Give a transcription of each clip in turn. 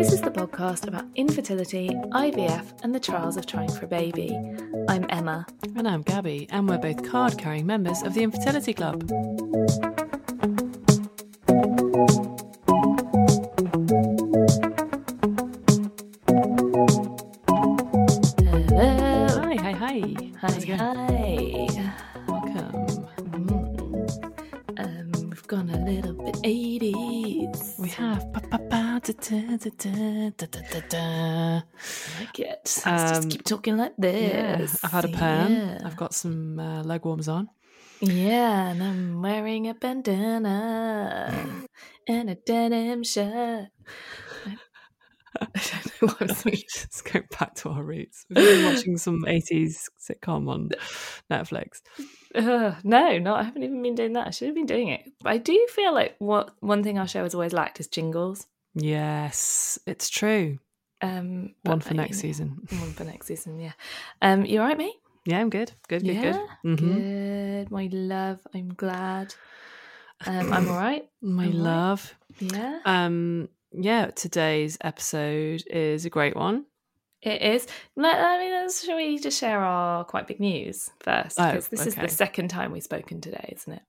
This is the podcast about infertility, IVF, and the trials of trying for a baby. I'm Emma. And I'm Gabby, and we're both card carrying members of the Infertility Club. Hello. Hi, hi, hi. Hi, How's it going? hi. Welcome. Mm. Um, we've gone a little bit Yes. We have. I like it. Let's um, just keep talking like this. Yeah, I've had a perm. Yeah. I've got some uh, leg warmers on. Yeah, and I'm wearing a bandana and a denim shirt. I don't know what I'm thinking. Let's go back to our roots. We've been watching some 80s sitcom on Netflix. Ugh, no, no, I haven't even been doing that. I should have been doing it. But I do feel like what one thing our show has always lacked is jingles. Yes, it's true. Um, One for uh, next season. One for next season, yeah. Um, you all right, mate? Yeah, I'm good. Good, good, yeah, good. Mhm. good. My love, I'm glad. Um, I'm all right. My I'm all right. love. Yeah, Um, yeah, today's episode is a great one. It is. I mean, let's- we just share our quite big news first? Oh, Because this is the second time we've spoken today, isn't it?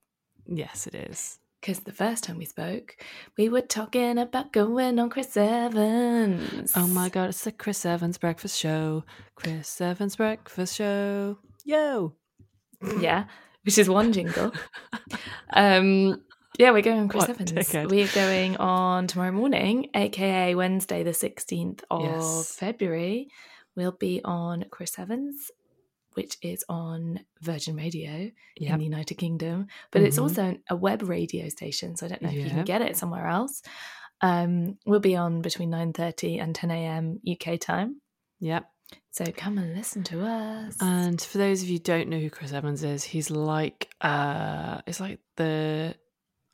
Yes, it is. Because the first time we spoke, we were talking about going on Chris Evans. Oh my god, it's the Chris Evans breakfast show. Chris Evans breakfast show. Yo. yeah, which is one jingle. um, yeah, we're going on Chris What Evans. We're going on tomorrow morning, aka Wednesday, the sixteenth of Yes. February. We'll be on Chris Evans, which is on Virgin Radio in the United Kingdom, but it's Mhm. also a web radio station, so I don't know if you can get it somewhere else. Um, we'll be on between nine thirty and ten a.m. UK time. Yep. So come and listen to us. And for those of you who don't know who Chris Evans is, he's like uh it's like the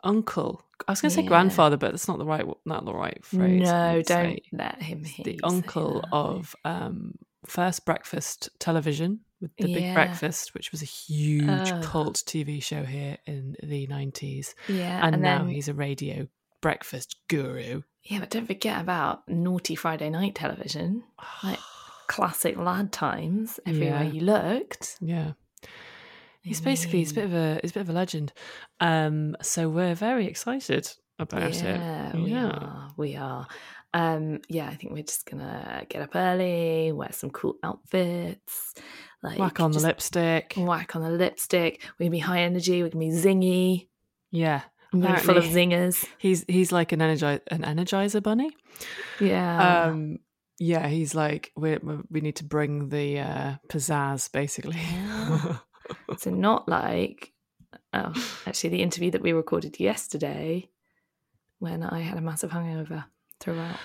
uncle. I was gonna say grandfather, but that's not the right not the right phrase. no, don't let him the uncle of um first breakfast television with the big breakfast which was a huge Oh. cult tv show here in the 90s yeah, and, and, now then he's a radio breakfast guru yeah, but don't forget about naughty Friday night television, like classic lad times. Everywhere Yeah. you looked, yeah he's basically he's a bit of a he's a bit of a legend um so we're very excited about it. yeah, it we are, we are. Um, yeah, I think we're just gonna get up early, wear some cool outfits, like whack on the lipstick whack on the lipstick. We're gonna be high energy. We're gonna be zingy. yeah We're full of zingers. he's he's like an energizer an energizer bunny Yeah. um yeah he's like we we need to bring the uh pizzazz basically Yeah. So not like oh, actually the interview that we recorded yesterday when I had a massive hangover throughout.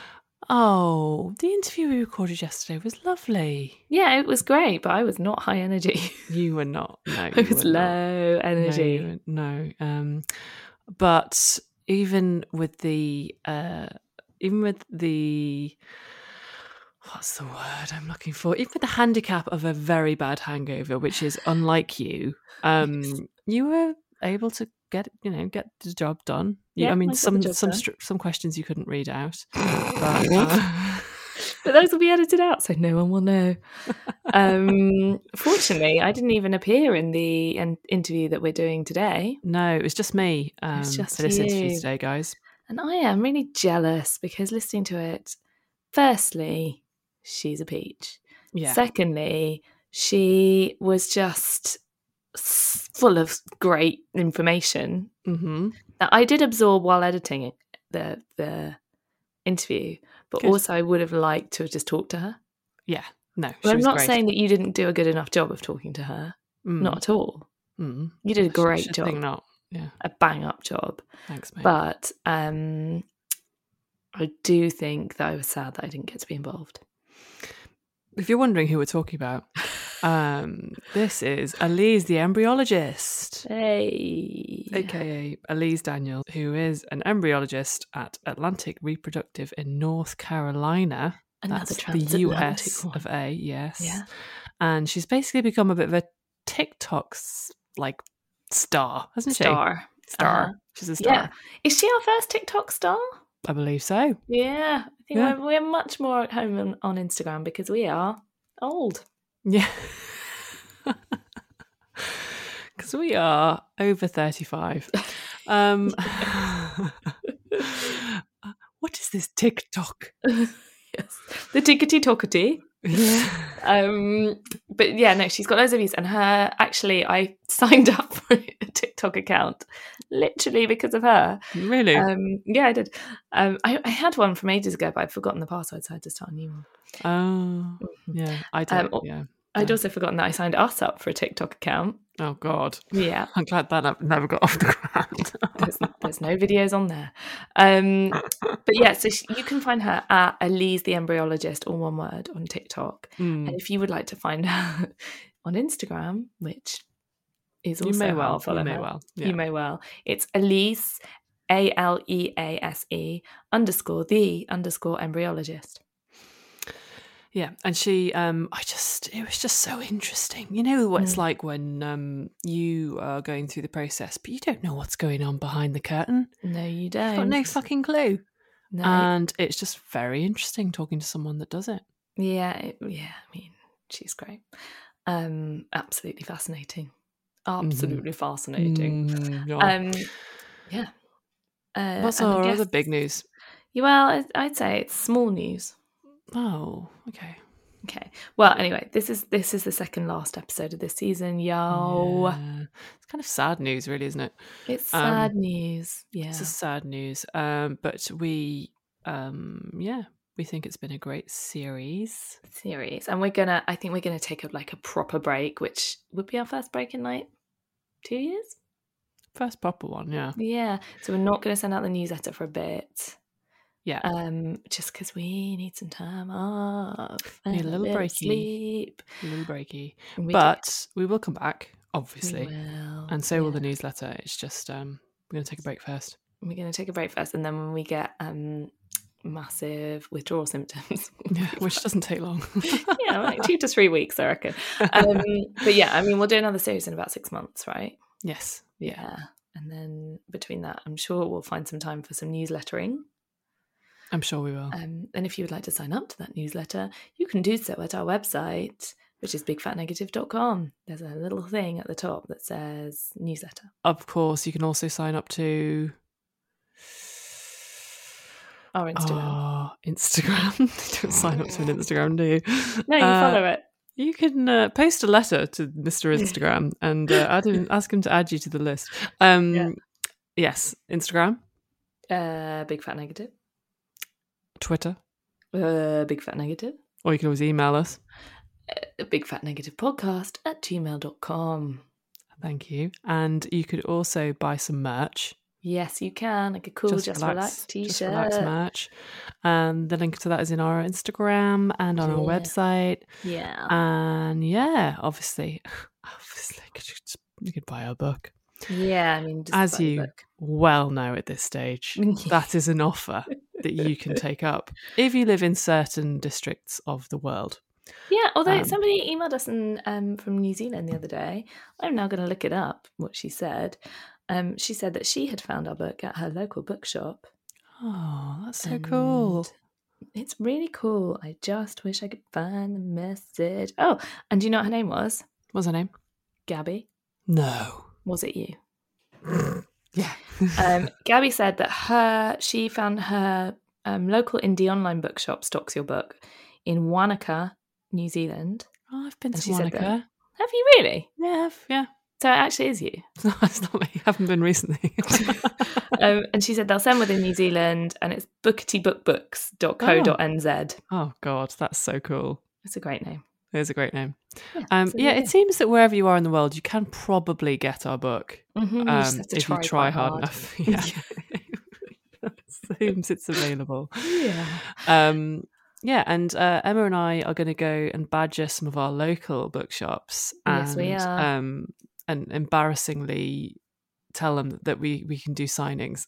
oh the interview we recorded yesterday was lovely Yeah, it was great, but I was not high energy. you were not no I was were not. low No, energy. no um but even with the uh even with the what's the word i'm looking for even with the handicap of a very bad hangover which is unlike you um you were able to get you know get the job done. You, Yeah, I mean, I some some str- some questions you couldn't read out, but uh, But those will be edited out, so no one will know. Um, fortunately, I didn't even appear in the an interview that we're doing today, no, it was just me um, was just for this interview you. today, guys. and I am really jealous because listening to it, firstly, she's a peach. Yeah, Secondly, she was just full of great information hmm that I did absorb while editing it, the the interview, but Good. also I would have liked to have just talked to her. yeah. No, I'm not great. saying that you didn't do a good enough job of talking to her. Mm, Not at all. mm. You did a great should job, think not. Yeah, a bang up job. thanks, mate. But um, I do think that I was sad that I didn't get to be involved. If you're wondering who we're talking about, um, this is Alease, the embryologist. Hey, aka Alease Daniel, who is an embryologist at Atlantic Reproductive in North Carolina. another That's the US one. of A, yes. Yeah. And she's basically become a bit of a TikTok like star, hasn't she? star. Star. Uh-huh. She's a star. Yeah, is she our first TikTok star? I believe so. Yeah, I think Yeah. We're, we're much more at home on, on Instagram because we are old. Yeah. Because we are over 35. Um, what is this TikTok? yes, the tickety tockety. Yeah. Um, but yeah, no, she's got loads of views, and her actually, I signed up for a TikTok account literally because of her. Really? Um, yeah, I did. Um, I, I had one from ages ago, but I'd forgotten the password, so I had to start a new one. oh, yeah. I did. Um, yeah. I'd also forgotten that I signed us up for a TikTok account. Oh, God. Yeah, I'm glad that I've never got off the ground. there's, there's no videos on there. Um, but yeah, so she, you can find her at Alease the Embryologist, all one word, on TikTok. Mm. And if you would like to find her on Instagram, which is You also may well. Follow You may her, well. Yeah. You may well. It's Alease, A L E A S E underscore the underscore embryologist. Yeah, and she, um, I just, it was just so interesting. You know what it's Mm. like when um, you are going through the process, but you don't know what's going on behind the curtain. No, you don't. You've got no fucking clue. No. And it's just very interesting talking to someone that does it. yeah, it- yeah. I mean, she's great. Um, absolutely fascinating. Absolutely fascinating. Mm, yeah. Um, yeah. Uh, What's our other big news? Well, I'd say it's small news. Oh, okay. Okay. Well, anyway, this is this is the second last episode of this season, yo. Yeah. It's kind of sad news, really, isn't it? It's Um, sad news. Yeah. It's a sad news. Um, but we, um, yeah, we think it's been a great series. series and we're gonna i think we're gonna take a like a proper break which would be our first break in like two years First proper one, yeah. yeah so we're not gonna send out the newsletter for a bit Yeah. um just because we need some time off a little breaky. sleep a little breaky. We but we will come back, obviously. we will, and so will the newsletter. It's just um we're gonna take a break first. we're gonna take a break first and then when we get um massive withdrawal symptoms Yeah, which doesn't take long. yeah like two to three weeks i reckon um but yeah i mean we'll do another series in about six months right yes. Yeah. Yeah. And then between that, I'm sure we'll find some time for some newslettering. I'm sure we will. Um, and if you would like to sign up to that newsletter, you can do so at our website, which is bigfatnegative.com. There's a little thing at the top that says newsletter. of course, you can also sign up to Our Instagram. our Instagram. you don't sign up to an Instagram, do you? no, you Uh, follow it. You can uh, post a letter to Mr. Instagram and uh, add him, ask him to add you to the list. Um, Yeah. Yes, Instagram, Uh, Big Fat Negative. Twitter, Uh, Big Fat Negative. or you can always email us. Uh, Big Fat Negative Podcast at gmail.com. Thank you. And you could also buy some merch. Yes, you can. Like a cool Just, Relax, t Just shirt. relax merch. And the link to that is in our Instagram and on our website. Yeah. And yeah, obviously, obviously, you, just, you could buy our book. Yeah, I mean, just As you well know at this stage, that is an offer that you can take up if you live in certain districts of the world. Yeah, although Um, somebody emailed us and, um, from New Zealand the other day. I'm now going to look it up, what she said. Um, she said that she had found our book at her local bookshop. Oh, that's so cool. It's really cool. I just wish I could find the message. Oh, and do you know what her name was? What's her name? Gabby. No. Was it you? Yeah. Um, Gabby said that her she found her um, local indie online bookshop stocks your book in Wanaka, New Zealand. oh, I've been And to said that- Have you really? Yeah, I've- yeah. So it actually is you. No, it's not me. I haven't been recently. um, and she said they'll send within New Zealand and it's booketybookbooks.co.nz. oh God, that's so cool. It's a great name. It is a great name. Yeah, Um, so yeah, it seems that wherever you are in the world, you can probably get our book. Mhm, um, to if you try hard, enough. Yeah, seems it's available. yeah. Um, yeah, and uh, Emma and I are going to go and badger some of our local bookshops. And, Yes, we are. Um, and embarrassingly tell them that we we can do signings.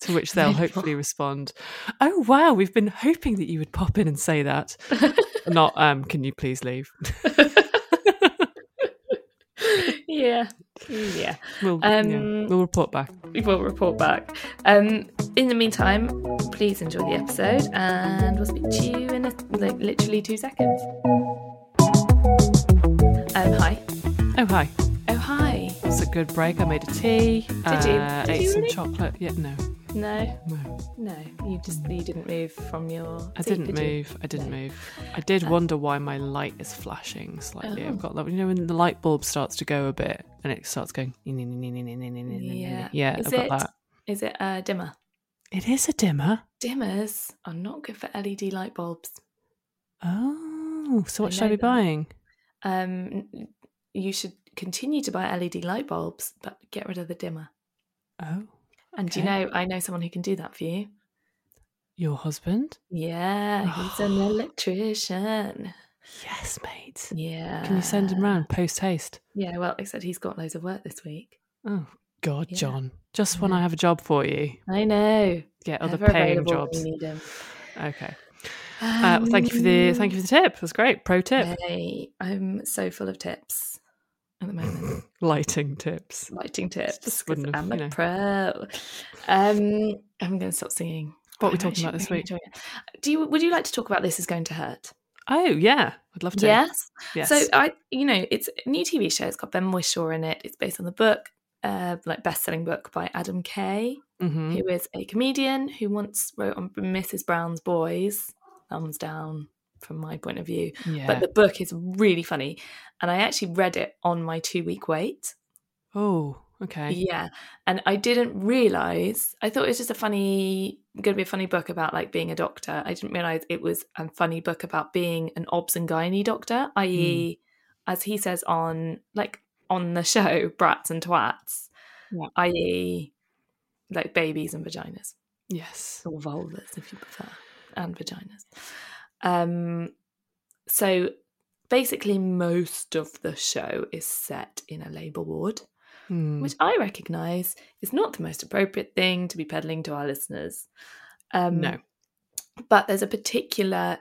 To which they'll hopefully respond, "Oh wow, we've been hoping that you would pop in and say that." Not, um, "Can you please leave?" yeah. Yeah. We'll, yeah, Um, we'll report back. We will report back. Um, in the meantime, please enjoy the episode and we'll speak to you in a, like literally two seconds. Um, hi. Oh hi, Oh, hi. It's a good break. I made a tea. Did you? uh, Did ate you some really? chocolate. Yeah, no, No, no. no. You just you didn't move from your. I seat, didn't did you? move. I didn't No. move. I did wonder why my light is flashing slightly. Oh. I've got that. You know when the light bulb starts to go a bit and it starts going. Yeah, Yeah. Is I've got it- that. Is it a dimmer? It is a dimmer. Dimmers are not good for LED light bulbs. Oh, so what I should I be that. buying? Um, you should continue to buy LED light bulbs, but get rid of the dimmer. Oh, And do you know, I know someone who can do that for you. your husband? Yeah, he's an electrician. Yes, mate. Yeah. Can you send him round post haste? Yeah, well, except he's got loads of work this week. Oh God, Yeah. John! Just when Yeah. I have a job for you, I know. get other Ever paying jobs. you need him. Okay. Uh, well, thank you for the thank you for the tip. That's great. Pro tip. Um, Hey, I'm so full of tips at the moment. Lighting tips. Lighting tips just because wouldn't have, I'm a know. pro. Um, I'm going to stop singing. What are we talking about this week? Do you? Would you like to talk about this? Is going to hurt? Oh yeah, I'd love to. Yes. Yes. So I, you know, it's a new TV show. It's got Ben Whishaw in it. It's based on the book, uh, like best-selling book by Adam Kay, hmm who is a comedian who once wrote on Mrs. Brown's Boys. Thumbs down from my point of view. Yeah. But the book is really funny, and I actually read it on my two-week wait. oh, okay. Yeah, and I didn't realize. I thought it was just a funny, going to be a funny book about like being a doctor. I didn't realize it was a funny book about being an obs and gynae doctor, i.e., hmm. as he says on like on the show, brats and twats, Yeah. i.e., like babies and vaginas Yes. or vulvas if you prefer, and vaginas. Um, so basically, most of the show is set in a labour ward Hmm. which I recognise is not the most appropriate thing to be peddling to our listeners. Um, No. But there's a particular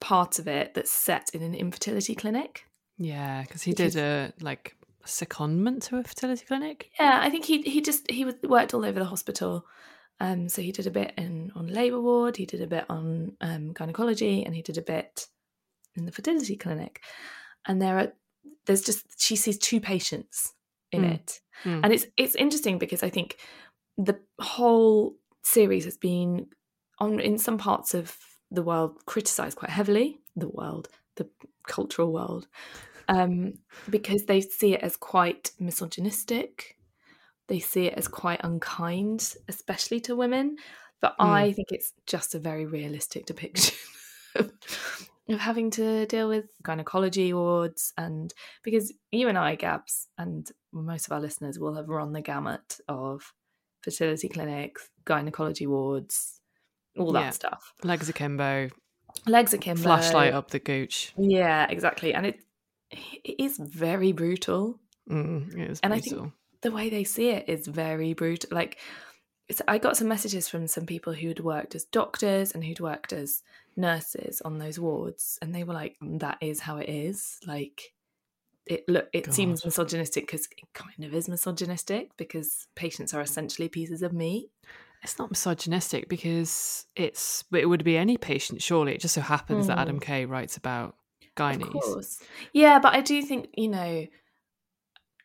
part of it that's set in an infertility clinic. Yeah, because he did a like secondment to a fertility clinic. Yeah, I think he he just he was worked all over the hospital. Um, so he did a bit in on labour ward, he did a bit on um, gynecology, and he did a bit in the fertility clinic. And there are there's just she sees two patients in Mm. it, Mm. and it's it's interesting because I think the whole series has been on in some parts of the world criticized quite heavily. The world, the cultural world, um, because they see it as quite misogynistic. They see it as quite unkind, especially to women. But I think it's just a very realistic depiction of, of having to deal with gynecology wards. And because you and I, Gabs, and most of our listeners will have run the gamut of fertility clinics, gynecology wards, all that Yeah. stuff. Legs akimbo, Legs akimbo. flashlight up the gooch. Yeah, exactly. And it it is very brutal. Mm, it is And I brutal. think the way they see it is very brutal. Like, it's, I got some messages from some people who'd worked as doctors and who'd worked as nurses on those wards, and they were like, "That is how it is. Like, it look it God. seems misogynistic because it kind of is misogynistic because patients are essentially pieces of meat. It's not misogynistic because it's it would be any patient, surely. It just so happens that Mm. Adam Kay writes about gynaes. Yeah, but I do think, you know,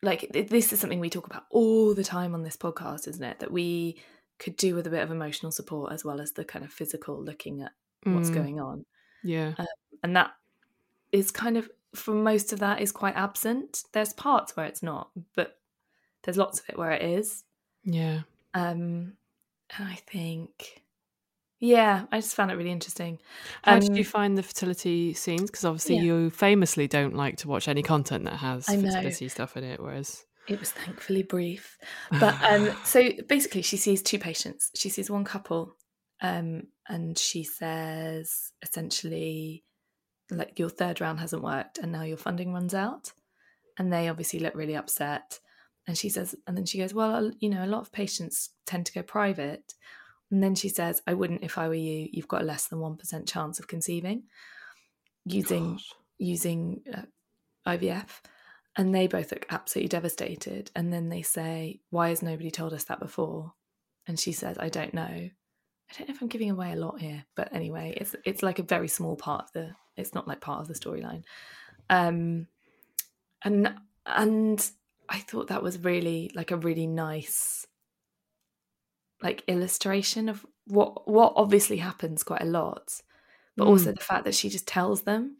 like this is something we talk about all the time on this podcast, isn't it? That we could do with a bit of emotional support as well as the kind of physical looking at what's Mm, going on. Yeah. And that is kind of, for most of that, is quite absent. There's parts where it's not, but there's lots of it where it is. Yeah. Um, and I think, yeah, I just found it really interesting. How did Um, you find the fertility scenes? Because obviously Yeah. you famously don't like to watch any content that has fertility stuff in it, whereas It was thankfully brief. But um, so basically, she sees two patients. She sees one couple, um, and she says essentially, like, your third round hasn't worked, and now your funding runs out. And they obviously look really upset. And she says, and then she goes, Well, you know, a lot of patients tend to go private. And then she says, I wouldn't if I were you. You've got a less than 1% chance of conceiving using using uh, IVF, and they both look absolutely devastated. And then they say, "Why has nobody told us that before?" And she says, "I don't know. I don't know if I'm giving away a lot here, but anyway, it's it's like a very small part of the. It's not like part of the storyline." Um, and and I thought that was really like a really nice like illustration of what what obviously happens quite a lot but also mm. the fact that she just tells them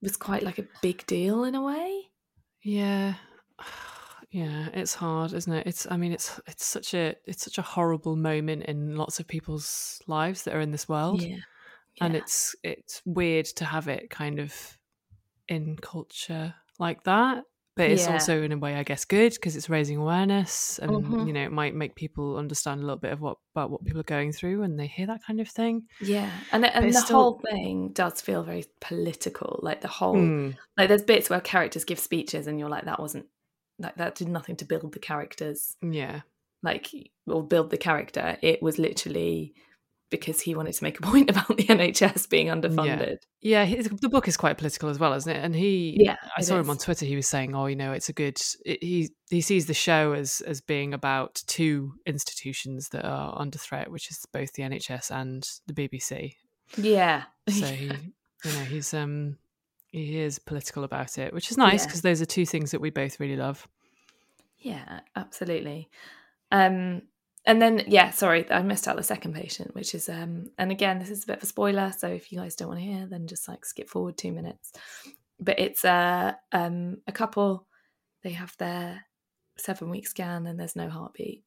was quite like a big deal in a way. Yeah. Yeah, it's hard, isn't it? It's I mean it's it's such a it's such a horrible moment in lots of people's lives that are in this world. Yeah. And it's it's weird to have it kind of in culture like that. But it's Yeah. also in a way I guess good because it's raising awareness and Mhm. you know it might make people understand a little bit of what about what people are going through when they hear that kind of thing. Yeah, and and the still- whole thing does feel very political. Like the whole, Mm, like there's bits where characters give speeches, and you're like, that wasn't like that did nothing to build the characters, yeah. like or build the character. It was literally because he wanted to make a point about the NHS being underfunded. Yeah, his, the book is quite political as well, isn't it? And he, Yeah, I saw him on Twitter. He was saying, "Oh, you know, it's a good." It, he he sees the show as as being about two institutions that are under threat, which is both the NHS and the BBC. Yeah, So he, you know, he's um he is political about it, which is nice Yeah. because those are two things that we both really love. Yeah, absolutely. Um, and then yeah, sorry, I missed out the second patient, which is um, and again, this is a bit of a spoiler, so if you guys don't want to hear, then just like skip forward two minutes. But it's a um a couple, they have their seven week scan and there's no heartbeat.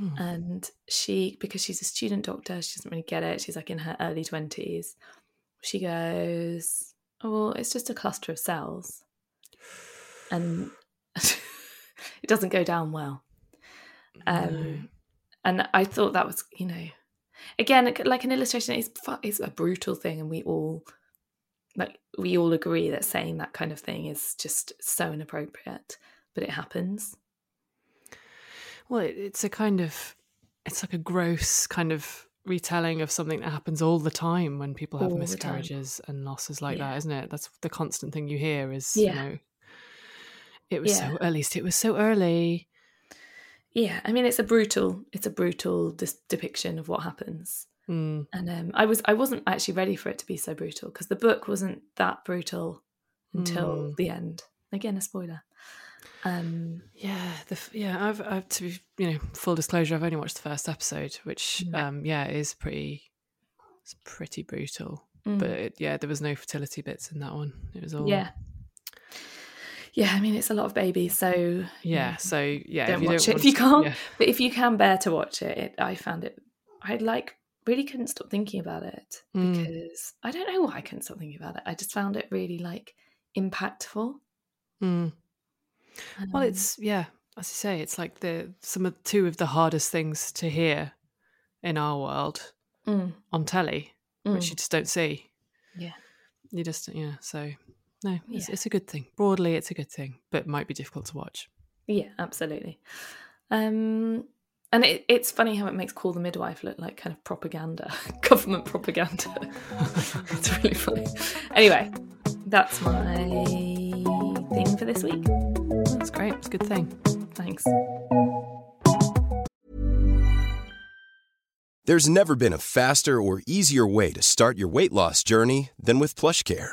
Oh. And she, because she's a student doctor, she doesn't really get it. She's like in her early twenties. She goes, "Oh, well, it's just a cluster of cells," and it doesn't go down well. Um, No. And I thought that was, you know, again, like- an illustration, it's fu- it's a brutal thing, and we all like we all agree that saying that kind of thing is just so inappropriate, but it happens. Well, it's a kind of, it's like a gross kind of retelling of something that happens all the time when people have All miscarriages and losses like Yeah. that, isn't it? That's the constant thing you hear is, Yeah. you know, it was Yeah. so, at least it was so early. Yeah, I mean, it's a brutal, it's a brutal dis- depiction of what happens. Mm, And um, I was, I wasn't actually ready for it to be so brutal because the book wasn't that brutal until Mm. the end. Again, a spoiler. Um, yeah, the, yeah. I've, I've to be, you know, full disclosure, I've only watched the first episode, which, Mm. um, yeah, is pretty, it's pretty brutal. mm. But it, yeah, there was no fertility bits in that one. It was all, yeah, yeah. I mean, it's a lot of babies, so yeah. So yeah, don't if you watch don't it if you can't. yeah. But if you can bear to watch it, it I found it. I like really couldn't stop thinking about it Mm. because I don't know why I couldn't stop thinking about it. I just found it really like impactful. Mm. Well, Um, it's yeah, as you say, it's like the some of two of the hardest things to hear in our world mm, on telly, which mm. you just don't see. Yeah. you just yeah. So no, it's, Yeah. it's a good thing. Broadly, it's a good thing, but might be difficult to watch. Yeah, absolutely. Um, and it, it's funny how it makes Call the Midwife look like kind of propaganda, government propaganda. it's really funny. Anyway, that's my thing for this week. That's great. It's a good thing. Thanks. There's never been a faster or easier way to start your weight loss journey than with PlushCare.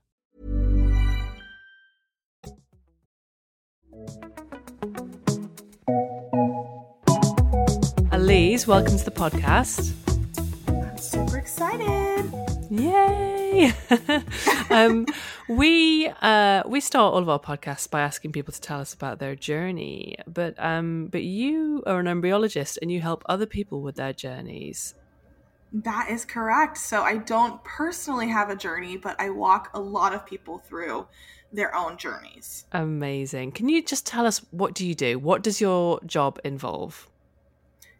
Alease, welcome to the podcast. I'm super excited. Yay! um, we uh, we start all of our podcasts by asking people to tell us about their journey, but um, but you are an embryologist and you help other people with their journeys. That is correct. So I don't personally have a journey, but I walk a lot of people through their own journeys. Amazing. Can you just tell us what do you do? What does your job involve?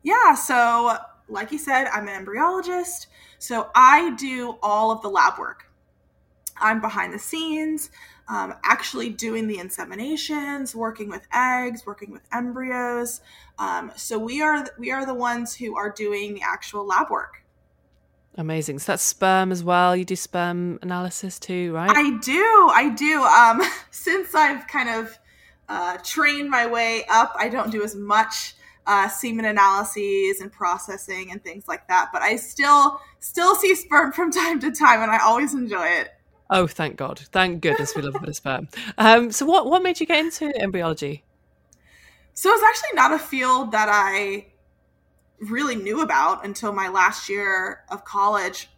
Yeah, so like you said, I'm an embryologist. So I do all of the lab work. I'm behind the scenes, um, actually doing the inseminations, working with eggs, working with embryos. Um, so we are we are the ones who are doing the actual lab work. Amazing. So that's sperm as well. You do sperm analysis too, right? I do. I do. Um, since I've kind of uh, trained my way up, I don't do as much uh, semen analyses and processing and things like that. But I still still see sperm from time to time, and I always enjoy it. Oh, thank God! Thank goodness we love a bit of sperm. Um, so, what what made you get into embryology? So it's actually not a field that I really knew about until my last year of college.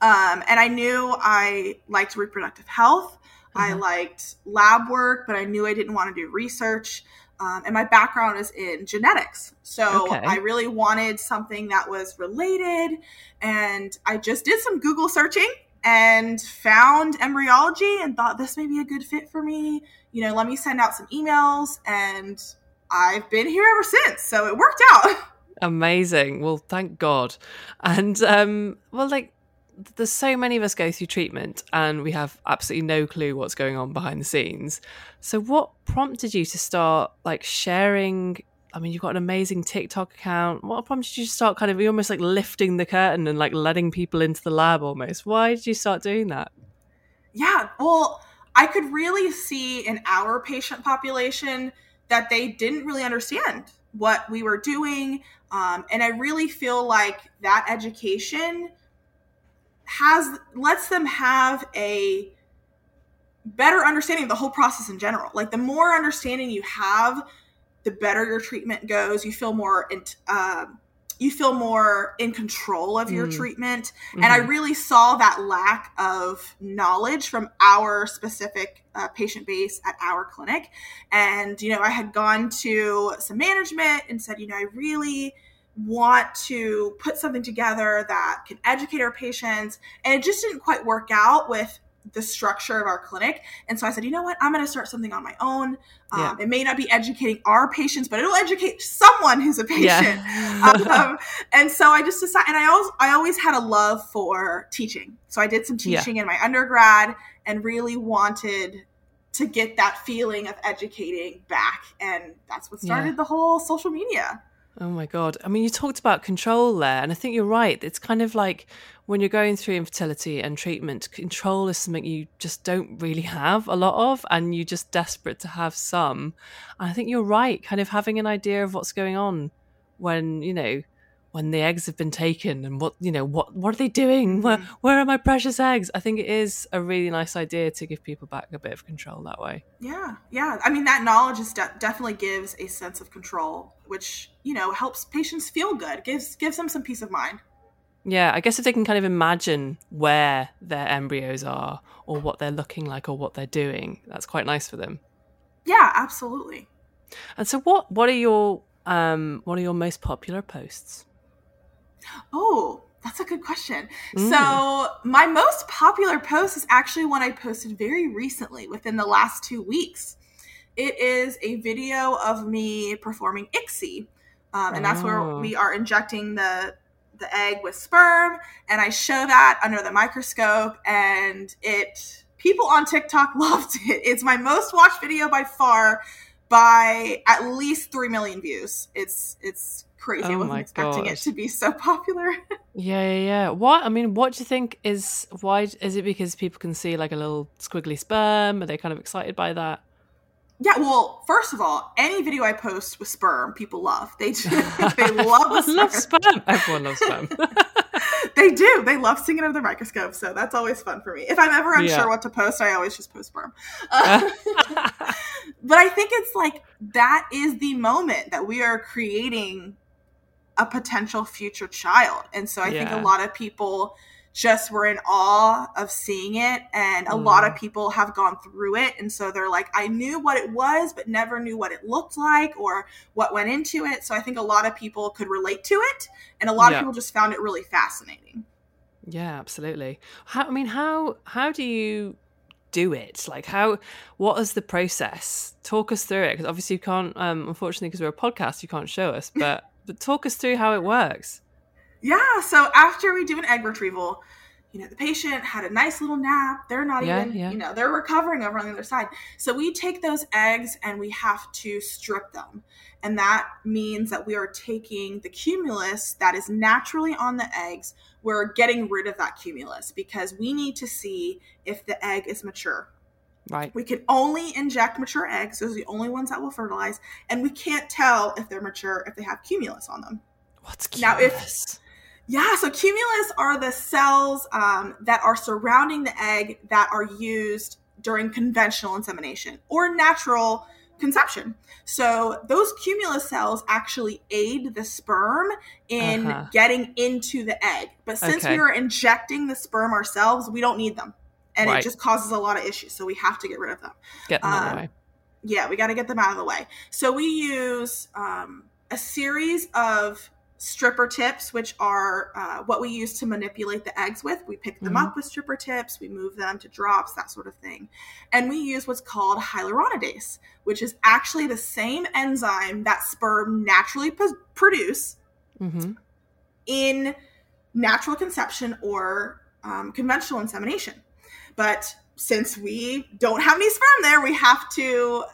Um, and I knew I liked reproductive health. I Mhm. liked lab work, but I knew I didn't want to do research. Um, and my background is in genetics. So Okay. I really wanted something that was related. And I just did some Google searching and found embryology and thought this may be a good fit for me. You know, let me send out some emails. And I've been here ever since. So it worked out. Amazing. Well, thank God. And um, well, like there's so many of us go through treatment and we have absolutely no clue what's going on behind the scenes. So what prompted you to start like sharing I mean, you've got an amazing TikTok account. What prompted you to start kind of you almost like lifting the curtain and like letting people into the lab almost? Why did you start doing that? Yeah, well, I could really see in our patient population that they didn't really understand what we were doing. Um, and I really feel like that education has lets them have a better understanding of the whole process in general. Like the more understanding you have, the better your treatment goes. You feel more in, um, you feel more in control of your Mm. treatment. And I Mhm. really saw that lack of knowledge from our specific uh, patient base at our clinic. And, you know, I had gone to some management and said, you know, I really want to put something together that can educate our patients. And it just didn't quite work out with the structure of our clinic. And so I said, you know what? I'm going to start something on my own. Um, yeah. It may not be educating our patients, but it'll educate someone who's a patient. Yeah. um, and so I just decided, and I always, I always had a love for teaching. So I did some teaching yeah. in my undergrad and really wanted to get that feeling of educating back. And that's what started the whole social media. Oh my God. I mean, you talked about control there, and I think you're right. It's kind of like when you're going through infertility and treatment, control is something you just don't really have a lot of, and you're just desperate to have some. And I think you're right, kind of having an idea of what's going on when, you know, when the eggs have been taken and what you know what what are they doing? Where, mm-hmm. where are my precious eggs? I think it is a really nice idea to give people back a bit of control that way. Yeah yeah. I mean that knowledge is de- definitely gives a sense of control which you know helps patients feel good gives gives them some peace of mind. Yeah i guess if they can kind of imagine where their embryos are or what they're looking like or what they're doing that's quite nice for them. Yeah absolutely. And so what what are your um what are your most popular posts Oh, that's a good question. Mm. So, my most popular post is actually one I posted very recently within the last two weeks. It is a video of me performing ICSI. Um, and that's oh. where we are injecting the the egg with sperm and i show that under the microscope and it people on tiktok loved it it's my most watched video by far by at least 3 million views it's it's crazy. Oh I wasn't expecting gosh. it to be so popular. yeah, yeah, yeah. What I mean, what do you think is why? Is it because people can see like a little squiggly sperm? Are they kind of excited by that? Yeah, well, first of all, any video I post with sperm, people love. They they love sperm. love sperm. Everyone loves sperm. they do. They love seeing it under the microscope, so that's always fun for me. If I'm ever unsure yeah. what to post, I always just post sperm. Uh, but I think it's like that is the moment that we are creating a potential future child. And so I yeah. think a lot of people just were in awe of seeing it and a mm. lot of mm. people have gone through it and so they're like I knew what it was but never knew what it looked like or what went into it so I think a lot of people could relate to it and a lot yeah. of people just found it really fascinating. Yeah, absolutely. How I mean how how do you do it like how what is the process talk us through it because obviously you can't um unfortunately because we're a podcast you can't show us but but talk us through how it works. Yeah. So after we do an egg retrieval, you know, the patient had a nice little nap. They're not yeah, even, yeah. you know, they're recovering over on the other side. So we take those eggs and we have to strip them. And that means that we are taking the cumulus that is naturally on the eggs. We're getting rid of that cumulus because we need to see if the egg is mature. Right. We can only inject mature eggs. Those are the only ones that will fertilize. And we can't tell if they're mature if they have cumulus on them. What's cumulus? Now, if yeah, so cumulus are the cells um, that are surrounding the egg that are used during conventional insemination or natural conception. So those cumulus cells actually aid the sperm in uh-huh. getting into the egg. But since okay. we are injecting the sperm ourselves, we don't need them and right. it just causes a lot of issues. So we have to get rid of them. Get them um, out of the um, way. Yeah, we got to get them out of the way. So we use um, a series of stripper tips, which are uh, what we use to manipulate the eggs with. We pick them mm-hmm. up with stripper tips, we move them to drops, that sort of thing. And we use what's called hyaluronidase, which is actually the same enzyme that sperm naturally p- produce mm-hmm. in natural conception or um, conventional insemination. But since we don't have any sperm there, we have to,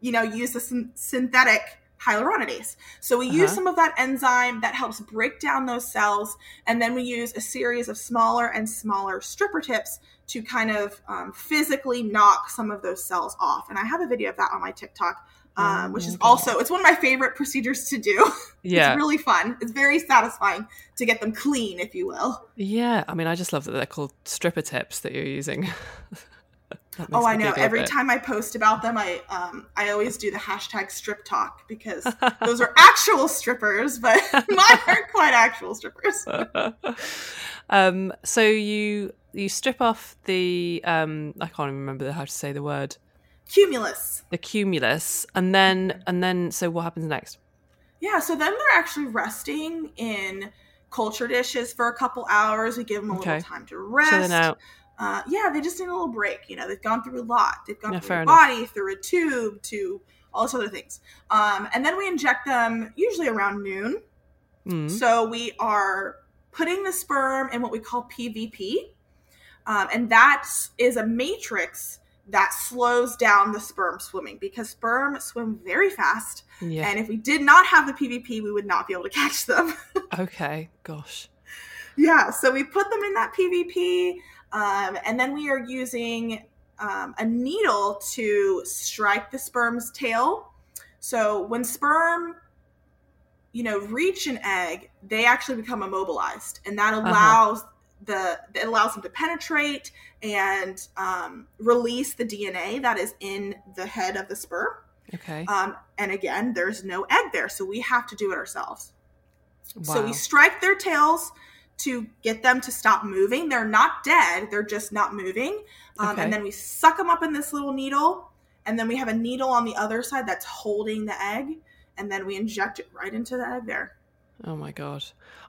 you know, use the syn- synthetic hyaluronidase. So we uh-huh. use some of that enzyme that helps break down those cells, and then we use a series of smaller and smaller stripper tips to kind of um, physically knock some of those cells off. And I have a video of that on my TikTok um, which is also it's one of my favorite procedures to do. Yeah, it's really fun. It's very satisfying to get them clean, if you will. Yeah, I mean, I just love that they're called stripper tips that you're using. oh, I know. Every time I post about them, I um, I always do the hashtag strip talk because those are actual strippers, but mine aren't quite actual strippers. um, so you you strip off the um, I can't even remember how to say the word cumulus the cumulus and then and then so what happens next yeah so then they're actually resting in culture dishes for a couple hours we give them a okay. little time to rest chilling out uh, yeah, they just need a little break. You know, they've gone through a lot. They've gone Yeah, through a body, through a tube, to all those other things. Um, and then we inject them usually around noon. Mm. So we are putting the sperm in what we call PVP, um, and that is a matrix that slows down the sperm swimming because sperm swim very fast, Yeah. and if we did not have the PVP, we would not be able to catch them. okay. Gosh. yeah, so we put them in that PVP, um, and then we are using um, a needle to strike the sperm's tail. So when sperm, you know, reach an egg, they actually become immobilized, and that allows the it allows them to penetrate and um, release the DNA that is in the head of the sperm. Okay. Um, and again, there's no egg there, so we have to do it ourselves. Wow. So we strike their tails to get them to stop moving. They're not dead, they're just not moving. Um, Okay. And then we suck them up in this little needle. And then we have a needle on the other side that's holding the egg. And then we inject it right into the egg there. Oh my god.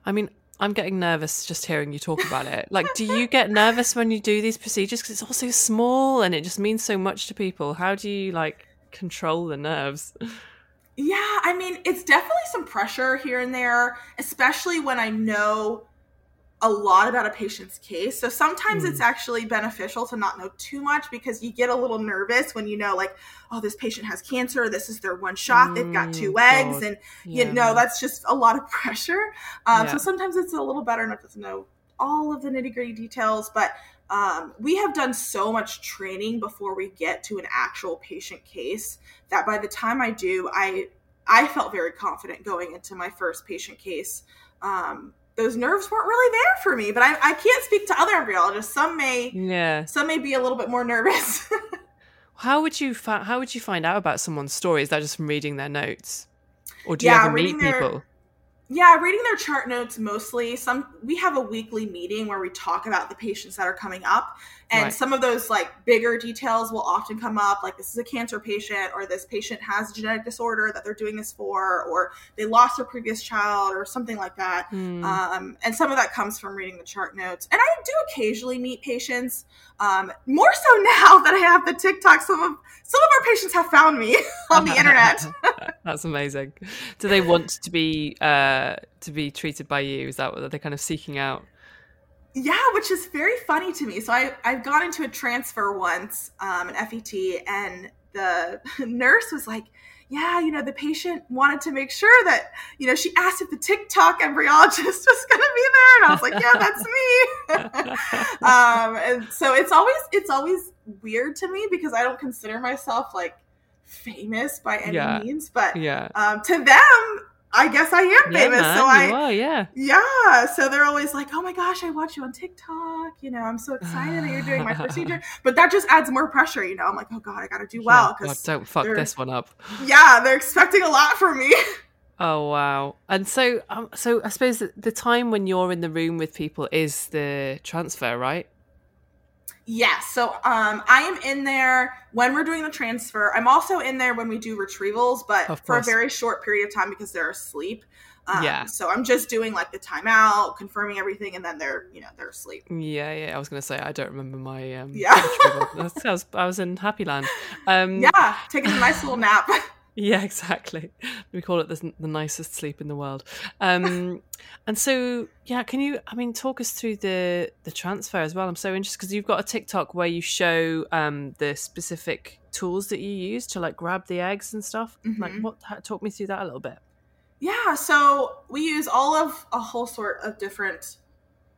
I mean, I'm getting nervous just hearing you talk about it. Like, do you get nervous when you do these procedures because it's all so small and it just means so much to people? How do you like control the nerves? Yeah, I mean, it's definitely some pressure here and there, especially when I know a lot about a patient's case. So sometimes Mm. it's actually beneficial to not know too much because you get a little nervous when you know, like, oh, this patient has cancer. This is their one shot. They've got two Mm, eggs. God. And, Yeah. you know, that's just a lot of pressure. Um, Yeah. So sometimes it's a little better not to know all of the nitty gritty details. But um, we have done so much training before we get to an actual patient case that by the time I do, I I felt very confident going into my first patient case. Um, those nerves weren't really there for me, but I, I can't speak to other embryologists. Some may Yeah. some may be a little bit more nervous. How would you fi- how would you find out about someone's story? Is that just from reading their notes? Or do you Yeah, ever meet their- people? Yeah, reading their chart notes mostly. Some we have a weekly meeting where we talk about the patients that are coming up, and Right. some of those like bigger details will often come up, like this is a cancer patient, or this patient has a genetic disorder that they're doing this for, or they lost their previous child, or something like that. Hmm. Um, and some of that comes from reading the chart notes. And I do occasionally meet patients, um, more so now that I have the TikTok. Some of some of our patients have found me on the internet. That's amazing. Do they want to be uh, to be treated by you? Is that what they're kind of seeking out? Yeah, which is very funny to me. So I I've gone into a transfer once, um, an FET, and the nurse was like, "Yeah, you know, the patient wanted to make sure that you know." She asked if the TikTok embryologist was going to be there, and I was like, "Yeah, that's me." um, and so it's always it's always weird to me because I don't consider myself like famous by any Yeah. means, but yeah. um, to them, I guess I am Yeah, famous. man, so I are, yeah. yeah, so they're always like, "Oh my gosh, I watch you on TikTok." You know, I'm so excited that you're doing my procedure. But that just adds more pressure. You know, I'm like, "Oh God, I got to do well." Yeah, Because don't fuck this one up. yeah, they're expecting a lot from me. Oh wow! And so, um, so I suppose the time when you're in the room with people is the transfer, right? Yes. So, um, I am in there when we're doing the transfer. I'm also in there when we do retrievals, but for a very short period of time because they're asleep. Um, Yeah. So I'm just doing like the timeout, confirming everything, and then they're you know they're asleep. Yeah, yeah. I was gonna say I don't remember my um. Yeah. retrieval. I was I was in Happy Land. Um, Yeah, taking a nice little nap. Yeah, exactly. We call it the, the nicest sleep in the world. Um, and so, yeah, can you? I mean, talk us through the the transfer as well. I'm so interested because you've got a TikTok where you show um, the specific tools that you use to like grab the eggs and stuff. Like, Mhm. what? Talk me through that a little bit. Yeah, so we use all of a whole sort of different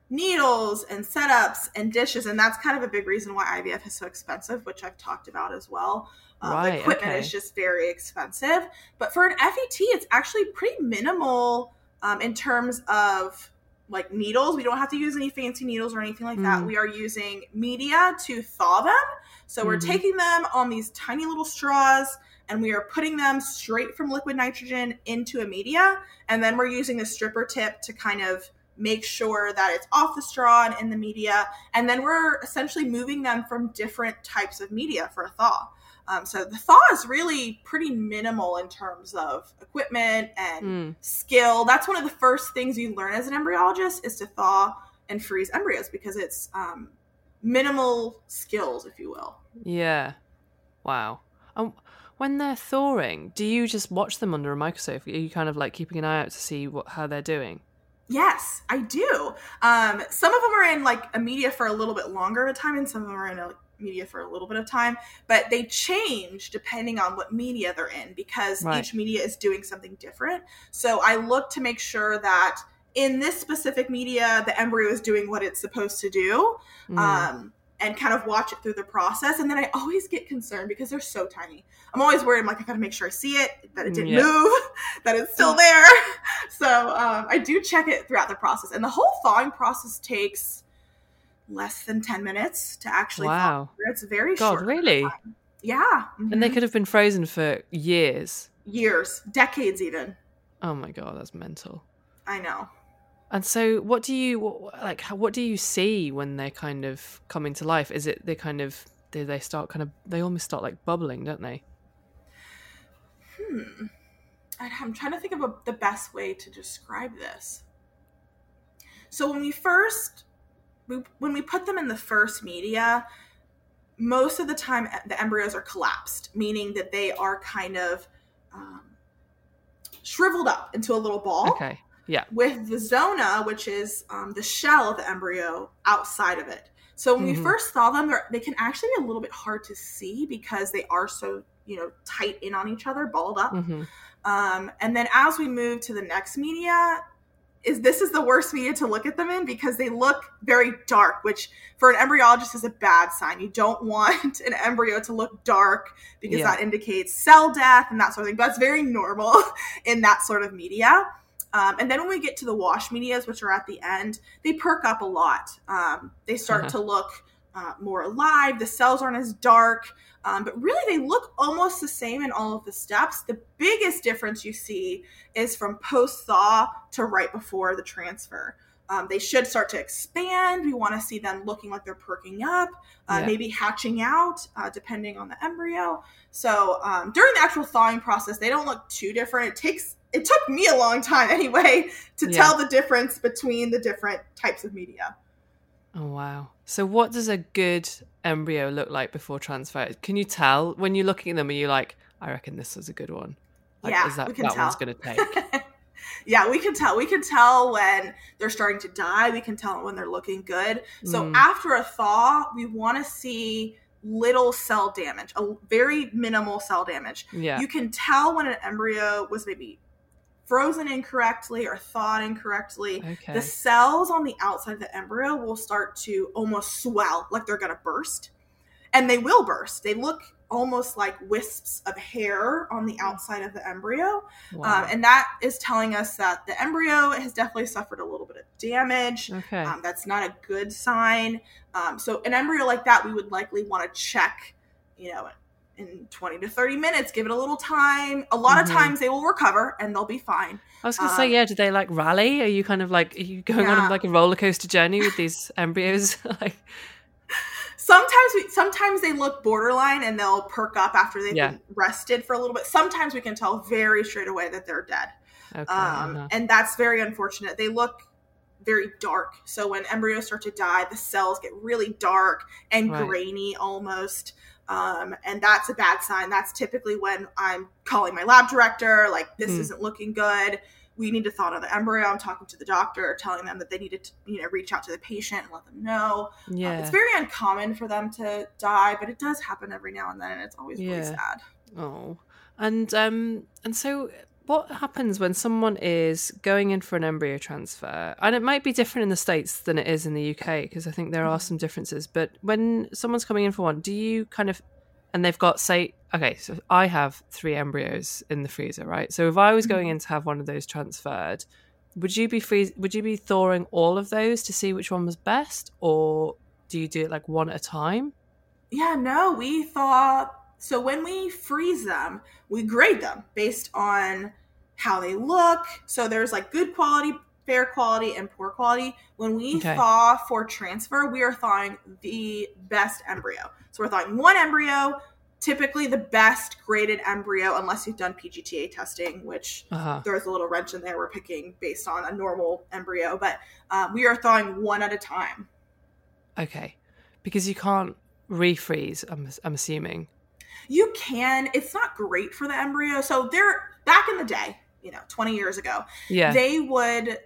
needles and setups and dishes, and that's kind of a big reason why IVF is so expensive, which I've talked about as well. Um, Right, the equipment okay. is just very expensive, but for an FET, it's actually pretty minimal um, in terms of like needles. We don't have to use any fancy needles or anything like that. Mm. We are using media to thaw them. So we're Mhm. taking them on these tiny little straws and we are putting them straight from liquid nitrogen into a media. And then we're using the stripper tip to kind of make sure that it's off the straw and in the media. And then we're essentially moving them from different types of media for a thaw. Um, so the thaw is really pretty minimal in terms of equipment and Mm. skill. That's one of the first things you learn as an embryologist is to thaw and freeze embryos because it's um, minimal skills, if you will. Yeah. Wow. Um, when they're thawing, do you just watch them under a microscope? Are you kind of like keeping an eye out to see what how they're doing? Yes, I do. Um, some of them are in like a media for a little bit longer of a time, and some of them are in a media for a little bit of time, but they change depending on what media they're in because Right. each media is doing something different. So I look to make sure that in this specific media, the embryo is doing what it's supposed to do. Mm. Um, and kind of watch it through the process. And then I always get concerned because they're so tiny. I'm always worried. I'm like, I gotta make sure I see it, that it didn't Yeah. move, that it's still there. So um, I do check it throughout the process. And the whole thawing process takes less than 10 minutes to actually. Wow. It's very God, short. really? Yeah. And they mhm. could have been frozen for years. years, decades even. Oh my god, that's mental. I know. And so, what do you like? What do you see when they're kind of coming to life? Is it they kind of do they start kind of they almost start like bubbling, don't they? Hmm. I- I'm trying to think of a, the best way to describe this. So when we first, we, when we put them in the first media, most of the time the embryos are collapsed, meaning that they are kind of um, shriveled up into a little ball. Okay, yeah, With the zona, which is um, the shell of the embryo outside of it. So when we Mhm. first saw them, they're- can actually be a little bit hard to see because they are so you know tight in on each other, balled up. hmm Um, and then as we move to the next media, is this is the worst media to look at them in because they look very dark, which for an embryologist is a bad sign. You don't want an embryo to look dark because Yeah. that indicates cell death and that sort of thing. But that's very normal in that sort of media. Um, and then when we get to the wash medias, which are at the end, they perk up a lot. Um, they start Uh-huh. to look uh, more alive. The cells aren't as dark. Um, but really, they look almost the same in all of the steps. The biggest difference you see is from post thaw to right before the transfer. Um, they should start to expand. We want to see them looking like they're perking up, uh, Yeah. maybe hatching out, uh, depending on the embryo. So um, during the actual thawing process, they don't look too different. It takes it took me a long time anyway to Yeah. tell the difference between the different types of media. Oh wow. So, what does a good embryo look like before transfer? Can you tell when you're looking at them? Are you like, I reckon this was a good one? Like, Yeah, is that we can that one's tell. going to take? yeah, we can tell. We can tell when they're starting to die. We can tell when they're looking good. So Mm. after a thaw, we want to see little cell damage, a very minimal cell damage. Yeah. You can tell when an embryo was maybe frozen incorrectly or thawed incorrectly. Okay. The cells on the outside of the embryo will start to almost swell, like they're going to burst. And they will burst. They look almost like wisps of hair on the outside of the embryo. Wow. Um, and that is telling us that the embryo has definitely suffered a little bit of damage. okay. Um, that's not a good sign. Um, so, an embryo like that, we would likely want to check, you know, in 20 to 30 minutes, give it a little time. A lot Mhm. of times they will recover and they'll be fine. I was going to say, um, yeah. Do they like rally? Are you kind of like, are you going Yeah. on like a roller coaster journey with these embryos? like, Sometimes we, sometimes they look borderline and they'll perk up after they've Yeah. been rested for a little bit. Sometimes we can tell very straight away that they're dead. okay. um, uh-huh. and that's very unfortunate. They look very dark. So when embryos start to die, the cells get really dark and Right. grainy almost. Um, and that's a bad sign. That's typically when I'm calling my lab director, like, this Mhm. isn't looking good. We need to thaw another embryo. I'm talking to the doctor, telling them that they need to, you know, reach out to the patient and let them know. Uh, yeah. it's very uncommon for them to die, but it does happen every now and then, and it's always really sad. Oh, and um, and so what happens when someone is going in for an embryo transfer? And it might be different in the states than it is in the UK because I think there are some differences. But when someone's coming in for one, do you kind of and they've got say, okay, so I have three embryos in the freezer, right? So if I was going mm-hmm. in to have one of those transferred, would you be freeze? Would you be thawing all of those to see which one was best, or do you do it like one at a time? Yeah, no, we thought so when we freeze them, we grade them based on how they look. So there's like good quality, fair quality, and poor quality. When we Okay. thaw for transfer, we are thawing the best embryo. So we're thawing one embryo, typically the best graded embryo, unless you've done PGTA testing, which Uh huh. there's a little wrench in there. We're picking based on a normal embryo, but uh, we are thawing one at a time. Okay. because you can't refreeze. I'm I'm assuming. You can. It's not great for the embryo. So they're back in the day, you know, 20 years ago. Yeah. They would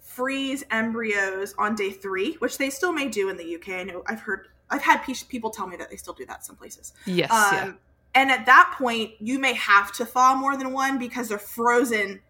freeze embryos on day three, which they still may do in the UK. I know I've heard, I've had people tell me that they still do that some places. yes. Um, yeah. And at that point, you may have to thaw more than one because they're frozen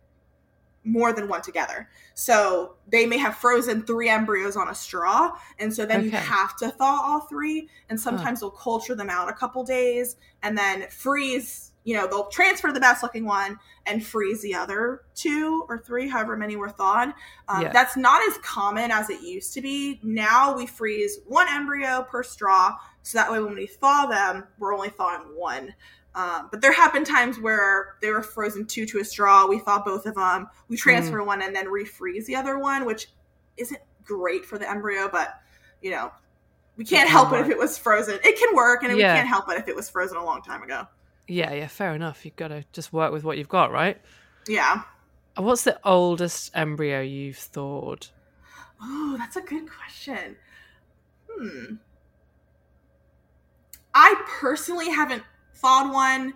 more than one together. So they may have frozen three embryos on a straw. And so then you have to thaw all three. And sometimes they'll culture them out a couple days and then freeze, you know, they'll transfer the best looking one and freeze the other two or three, however many were thawed. Um, Yeah. That's not as common as it used to be. Now we freeze one embryo per straw. So that way when we thaw them, we're only thawing one. Um, but there have been times where they were frozen two to a straw. We thaw both of them. We transfer one and then refreeze the other one, which isn't great for the embryo, but you know, we can't can help it if it was frozen. It can work, and Yeah. we can't help it if it was frozen a long time ago. Yeah, yeah, fair enough. You've got to just work with what you've got, right? Yeah. What's the oldest embryo you've thawed? Oh, that's a good question. Hmm. I personally haven't thawed one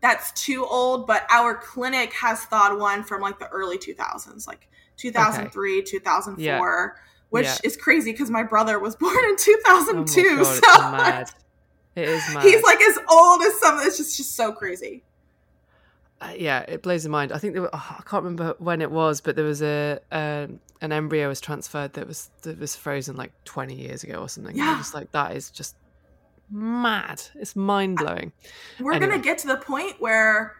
that's too old, but our clinic has thawed one from like the early 2000s, like 2003, 2004, which Yeah. is crazy because my brother was born in Oh my 2002. God, so. It is mad. he's like as old as some. Of this. It's just just so crazy. Uh, yeah, it blows the mind. I think there were, oh, I can't remember when it was, but there was a um, an embryo was transferred that was that was frozen like twenty years ago or something. Yeah, Yeah. just like that is just mad. It's mind blowing. We're Anyway. gonna get to the point where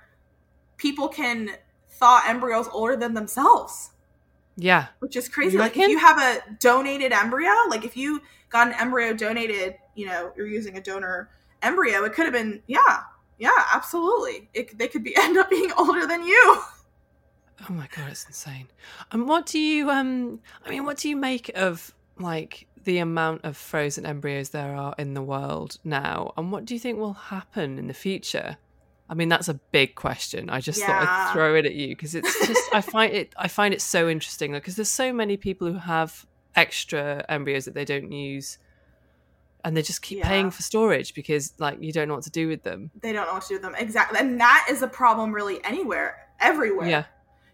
people can thaw embryos older than themselves. Yeah, which is crazy. You Like if you have a donated embryo, like if you got an embryo donated, you know, you're using a donor embryo, it could have been, yeah, yeah, absolutely. It, they could be end up being older than you. Oh my god, it's insane. And what do you um I mean what do you make of like the amount of frozen embryos there are in the world now and what do you think will happen in the future? I mean that's a big question. I just thought I'd throw it at you because it's just I find it I find it so interesting because there's so many people who have extra embryos that they don't use and they just keep Yeah. paying for storage because like you don't know what to do with them. They don't know what to do with them. Exactly. And that is a problem really anywhere, everywhere. Yeah.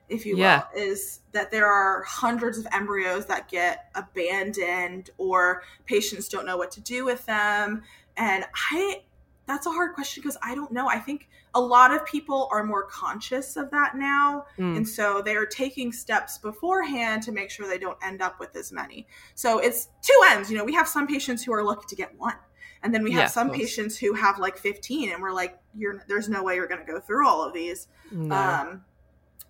If you Yeah. will, is that there are hundreds of embryos that get abandoned or patients don't know what to do with them. And I, that's a hard question because I don't know. I think a lot of people are more conscious of that now. Mm. And so they are taking steps beforehand to make sure they don't end up with as many. So it's two ends. You know, we have some patients who are lucky to get one. And then we have Yeah, some patients who have like 15 and we're like, you're there's no way you're going to go through all of these. No. Um,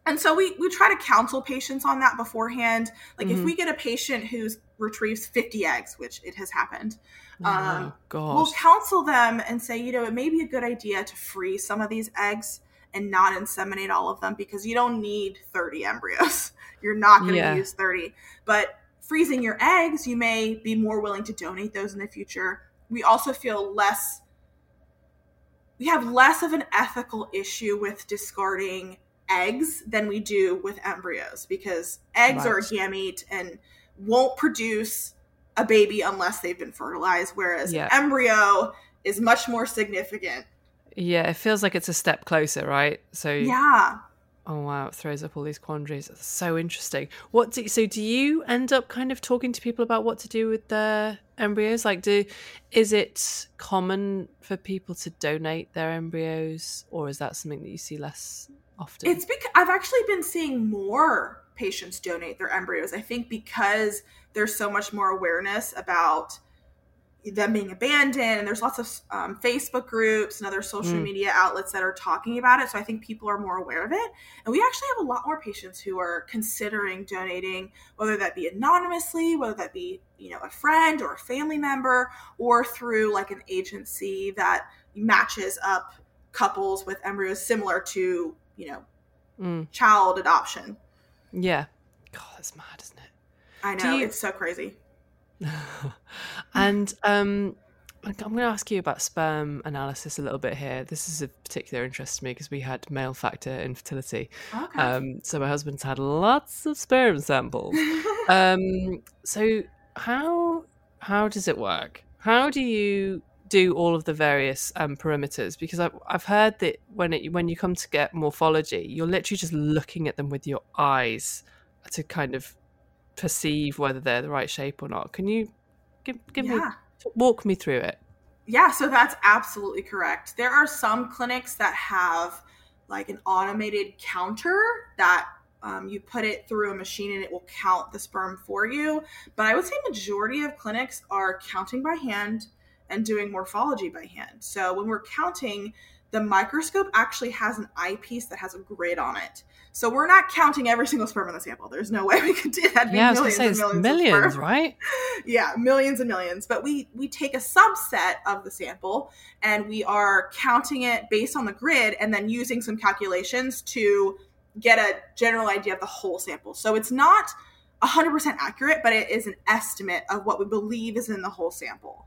and so we we try to counsel patients on that beforehand. Like if Mhm. we get a patient who retrieves 50 eggs, which it has happened, oh um, we'll counsel them and say, you know, it may be a good idea to freeze some of these eggs and not inseminate all of them because you don't need 30 embryos. You're not going to Yeah. use 30. But freezing your eggs, you may be more willing to donate those in the future. We also feel less we have less of an ethical issue with discarding eggs than we do with embryos because eggs are a gamete and won't produce a baby unless they've been fertilized whereas Yeah. an embryo is much more significant Yeah, it feels like it's a step closer, right? So yeah Oh wow, it throws up all these quandaries. It's so interesting. What do so do you end up kind of talking to people about what to do with their embryos? Like do is it common for people to donate their embryos or is that something that you see less often? It's because I've actually been seeing more patients donate their embryos. I think because there's so much more awareness about them being abandoned, and there's lots of um, Facebook groups and other social Mm. media outlets that are talking about it. So I think people are more aware of it. And we actually have a lot more patients who are considering donating, whether that be anonymously, whether that be you know a friend or a family member, or through like an agency that matches up couples with embryos similar to you know Mm, child adoption. yeah. God, that's mad, isn't it? I know you- it's so crazy. and um I'm going to ask you about sperm analysis a little bit here. This is of particular interest to me because we had male factor infertility. Okay. Um, so my husband's had lots of sperm samples. um, so how how does it work? How do you do all of the various um, perimeters? Because I've, I've heard that when it when you come to get morphology, you're literally just looking at them with your eyes to kind of perceive whether they're the right shape or not. Can you give give yeah. me walk me through it? Yeah, so that's absolutely correct. There are some clinics that have like an automated counter that um, you put it through a machine and it will count the sperm for you. But I would say majority of clinics are counting by hand and doing morphology by hand. So when we're counting, the microscope actually has an eyepiece that has a grid on it. So we're not counting every single sperm in the sample. There's no way we could do that. Yeah, I was millions say, millions, millions right? yeah, millions and millions. But we we take a subset of the sample and we are counting it based on the grid, and then using some calculations to get a general idea of the whole sample. So it's not 100% accurate, but it is an estimate of what we believe is in the whole sample.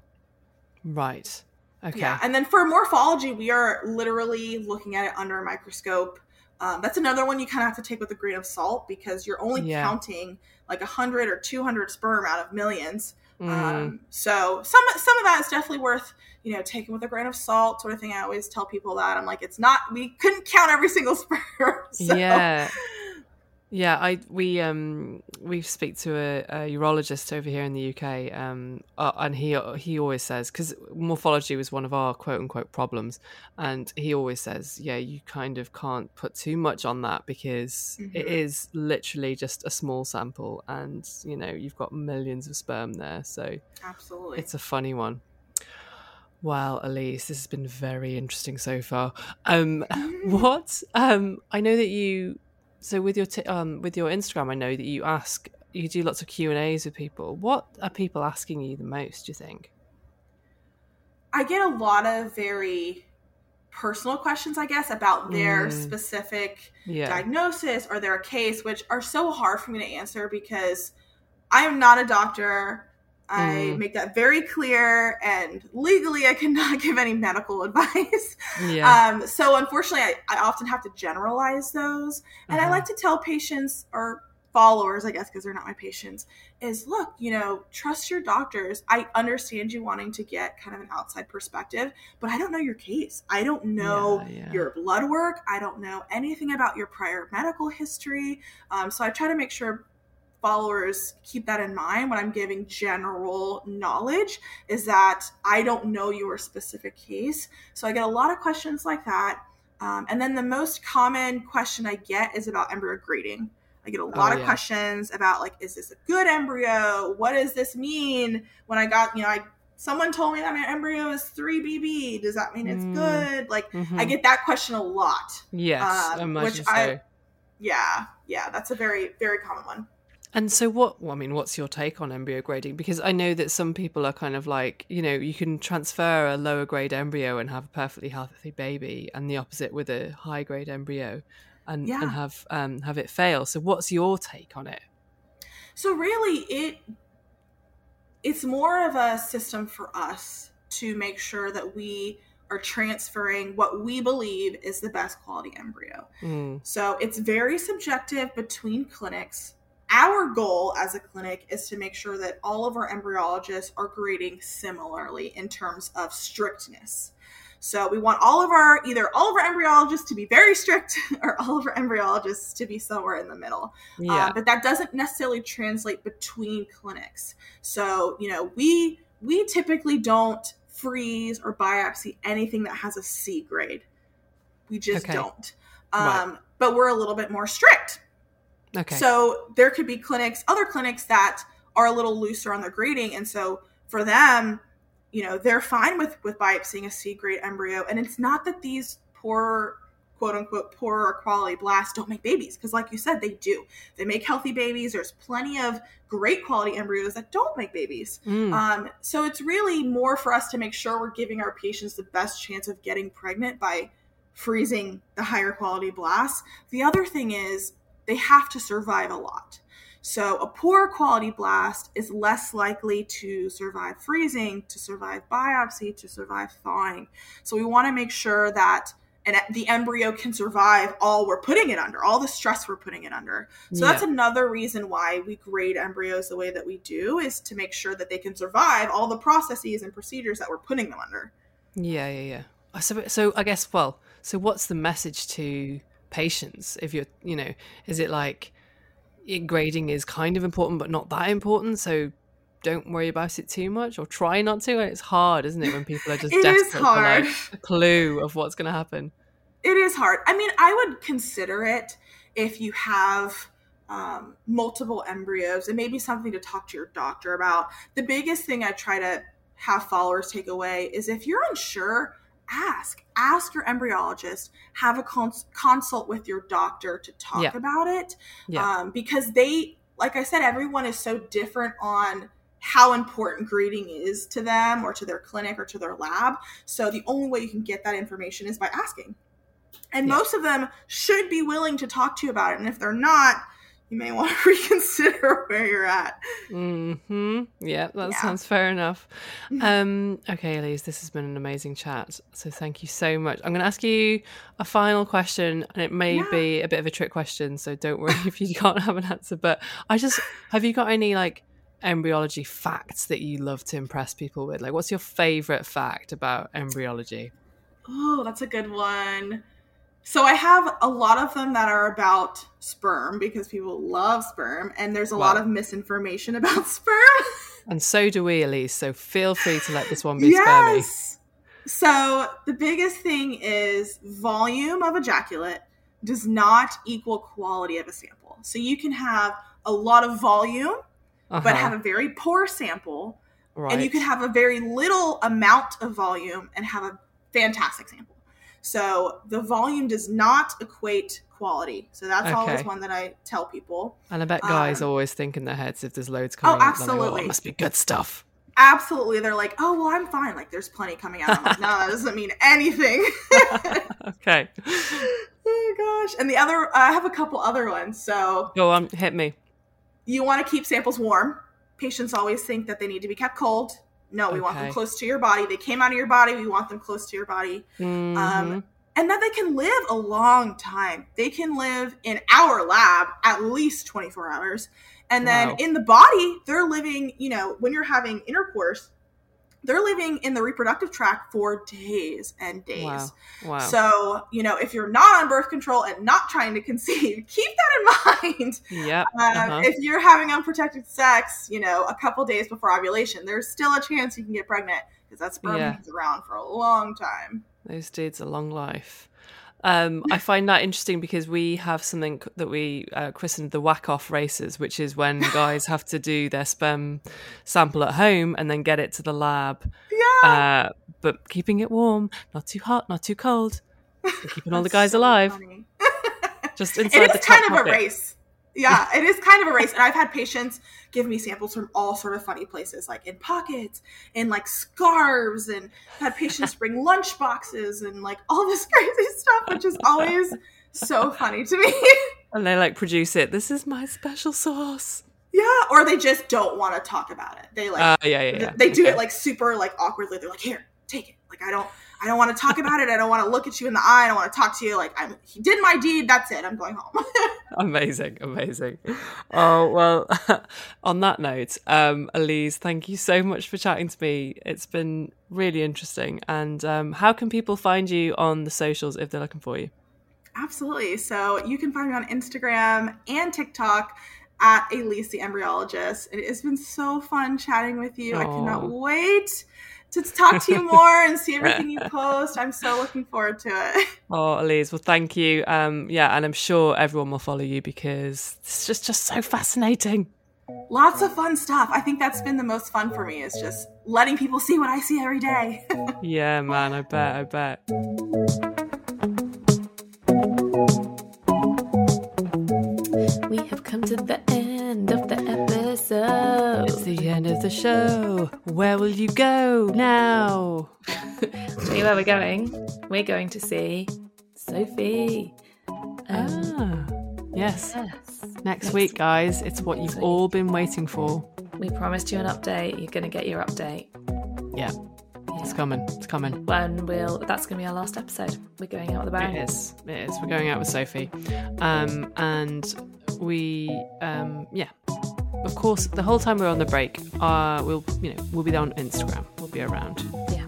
Right. Okay. Yeah. And then for morphology, we are literally looking at it under a microscope. Um, that's another one you kind of have to take with a grain of salt because you're only yeah. counting like 100 or 200 sperm out of millions. Mm. Um, so some some of that is definitely worth you know taking with a grain of salt, sort of thing. I always tell people that I'm like, it's not we couldn't count every single sperm. so. Yeah, yeah, I we um we speak to a, a urologist over here in the UK, um, uh, and he he always says because morphology was one of our quote unquote problems, and he always says, yeah, you kind of can't put too much on that because mm-hmm. it is literally just a small sample, and you know you've got millions of sperm there, so absolutely, it's a funny one. Well, Alease, this has been very interesting so far. Um, what um, I know that you so with your t- um with your Instagram, I know that you ask you do lots of Q and A's with people. What are people asking you the most? Do you think? I get a lot of very personal questions, I guess, about their mm. specific yeah. diagnosis or their case, which are so hard for me to answer because I am not a doctor. I mm. make that very clear, and legally, I cannot give any medical advice. Yeah. Um, so, unfortunately, I, I, often have to generalize those. And uh-huh. I like to tell patients or followers, I guess, because they're not my patients, is look, you know, trust your doctors. I understand you wanting to get kind of an outside perspective, but I don't know your case. I don't know yeah, yeah. your blood work. I don't know anything about your prior medical history. Um, so, I try to make sure followers keep that in mind when I'm giving general knowledge is that I don't know your specific case. So I get a lot of questions like that. Um, and then the most common question I get is about embryo grading. I get a lot oh, of yeah. questions about like, is this a good embryo? What does this mean? When I got, you know, I someone told me that my embryo is 3 bb does that mean it's mm. good like mm-hmm. i get that question a lot yes um, which i yeah yeah that's a very very common one and so, what? Well, I mean, what's your take on embryo grading? Because I know that some people are kind of like, you know, you can transfer a lower grade embryo and have a perfectly healthy baby, and the opposite with a high grade embryo, and yeah. and have um, have it fail. So, what's your take on it? So, really, it it's more of a system for us to make sure that we are transferring what we believe is the best quality embryo. Mm. So, it's very subjective between clinics our goal as a clinic is to make sure that all of our embryologists are grading similarly in terms of strictness. So we want all of our either all of our embryologists to be very strict or all of our embryologists to be somewhere in the middle. Yeah. Uh, but that doesn't necessarily translate between clinics. So you know we we typically don't freeze or biopsy anything that has a C grade. We just okay. don't. Um, right. But we're a little bit more strict Okay. So there could be clinics, other clinics that are a little looser on their grading, and so for them, you know, they're fine with with biopsying a C grade embryo, and it's not that these poor quote unquote poorer quality blasts don't make babies because like you said they do. They make healthy babies. There's plenty of great quality embryos that don't make babies. Mm. um, so it's really more for us to make sure we're giving our patients the best chance of getting pregnant by freezing the higher quality blasts. The other thing is they have to survive a lot. So, a poor quality blast is less likely to survive freezing, to survive biopsy, to survive thawing. So, we want to make sure that and the embryo can survive all we're putting it under, all the stress we're putting it under. So yeah. that's another reason why we grade embryos the way that we do is to make sure that they can survive all the processes and procedures that we're putting them under. Yeah, yeah, yeah. So, so I guess, well, so what's the message to patients? If you're, you know, is it like grading is kind of important, but not that important? So don't worry about it too much or try not to. And it's hard, isn't it, when people are just desperate for like a clue of what's going to happen? It is hard. I mean, I would consider it if you have um, multiple embryos and maybe something to talk to your doctor about. The biggest thing I try to have followers take away is if you're unsure, ask. Ask your embryologist. Have a cons- consult with your doctor to talk yeah. about it. Yeah. Um, because they, like I said, everyone is so different on how important grading is to them or to their clinic or to their lab. So the only way you can get that information is by asking. And yeah. most of them should be willing to talk to you about it. And if they're not, you may want to reconsider where you're at. Hmm. Yeah, that yeah. sounds fair enough. Um. Okay, Alease, this has been an amazing chat. So thank you so much. I'm going to ask you a final question, and it may yeah. be a bit of a trick question. So don't worry if you can't have an answer. But I just have you got any like embryology facts that you love to impress people with? Like, what's your favorite fact about embryology? Oh, that's a good one. So I have a lot of them that are about sperm because people love sperm, and there's a lot of misinformation about sperm. and so do we, Alease. So feel free to let this one be yes. spermy. So the biggest thing is volume of ejaculate does not equal quality of a sample. So you can have a lot of volume uh-huh. but have a very poor sample. Right. And you can have a very little amount of volume and have a fantastic sample. So the volume does not equate quality. So that's okay. always one that I tell people. And I bet guys um, always think in their heads if there's loads coming oh, absolutely. like, oh, must be good stuff. Absolutely. They're like, oh, well, I'm fine. Like, there's plenty coming out. I'm like, no, that doesn't mean anything. okay. Oh, gosh. And the other, I have a couple other ones. So go on, hit me you want to keep samples warm. Patients always think that they need to be kept cold. No, we okay. want them close to your body. They came out of your body. We want them close to your body. Mm-hmm. Um, and that they can live a long time. They can live in our lab at least 24 hours. And then wow. in the body, they're living, you know, when you're having intercourse, they're living in the reproductive tract for days and days. Wow. wow. So, you know, if you're not on birth control and not trying to conceive, keep that in mind. Yeah. Um, uh-huh. If you're having unprotected sex, you know, a couple days before ovulation, there's still a chance you can get pregnant because that sperm yeah. around for a long time. Those dudes a long life. Um, I find that interesting because we have something that we uh, christened the whack off races, which is when guys have to do their sperm sample at home and then get it to the lab. Yeah. Uh, but keeping it warm, not too hot, not too cold, keeping all the guys so alive. Just inside it is the kind of a race yeah, it is kind of a race. And I've had patients give me samples from all sort of funny places, like in pockets, in like scarves, and had patients bring lunch boxes and like all this crazy stuff, which is always so funny to me. And they like produce it. This is my special sauce. Yeah, or they just don't want to talk about it. They like, uh, yeah, yeah, yeah. They do okay. it like super like awkwardly. They're like, here, take it. Like I don't, I don't want to talk about it. I don't want to look at you in the eye. I don't want to talk to you. Like I'm, he did my deed. That's it. I'm going home. amazing, amazing. Oh well. on that note, um, Alease, thank you so much for chatting to me. It's been really interesting. And um, how can people find you on the socials if they're looking for you? Absolutely. So you can find me on Instagram and TikTok at Alease the Embryologist. It has been so fun chatting with you. Aww. I cannot wait to talk to you more and see everything you post. I'm so looking forward to it. Oh, Alease, well, thank you. Um, yeah, and I'm sure everyone will follow you because it's just just so fascinating. Lots of fun stuff. I think that's been the most fun for me is just letting people see what I see every day. yeah, man, I bet, I bet. We have come to the end of the episode. It's the end of the show. Where will you go now? Tell you where we're going. We're going to see Sophie. Um, ah, yes. yes. Next, Next week, guys. It's what you've week. all been waiting for. We promised you an update. You're going to get your update. Yeah. It's coming. It's coming. When we'll that's going to be our last episode. We're going out with a bang. It is. It is. We're going out with Sophie, um, and we, um, yeah. Of course, the whole time we're on the break, uh, we'll, you know, we'll be there on Instagram. We'll be around. Yeah.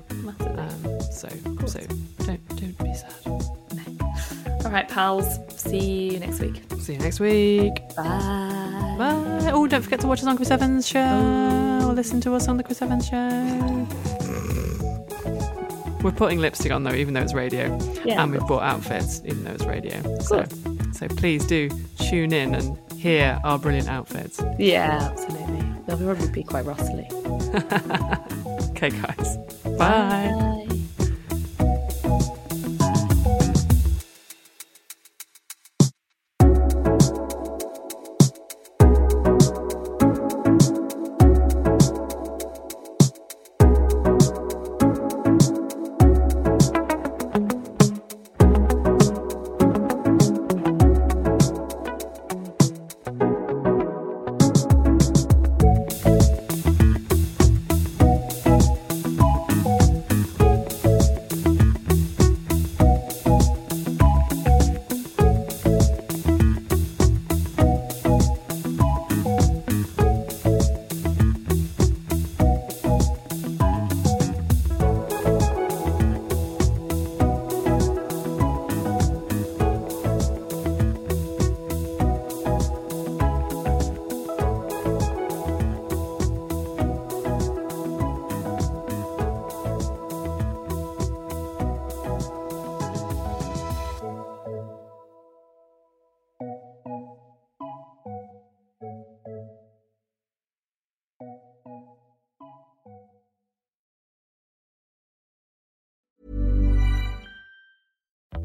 Um, so, so don't don't be sad. All right, pals. See you next week. See you next week. Bye. Bye. Oh, don't forget to watch us on Chris Evans' show or listen to us on the Chris Evans show. We're putting lipstick on though, even though it's radio, Yeah, and we've bought outfits, even though it's radio. So, so please do tune in and hear our brilliant outfits. Yeah, absolutely. They'll probably be quite rustly. Okay, guys. Bye.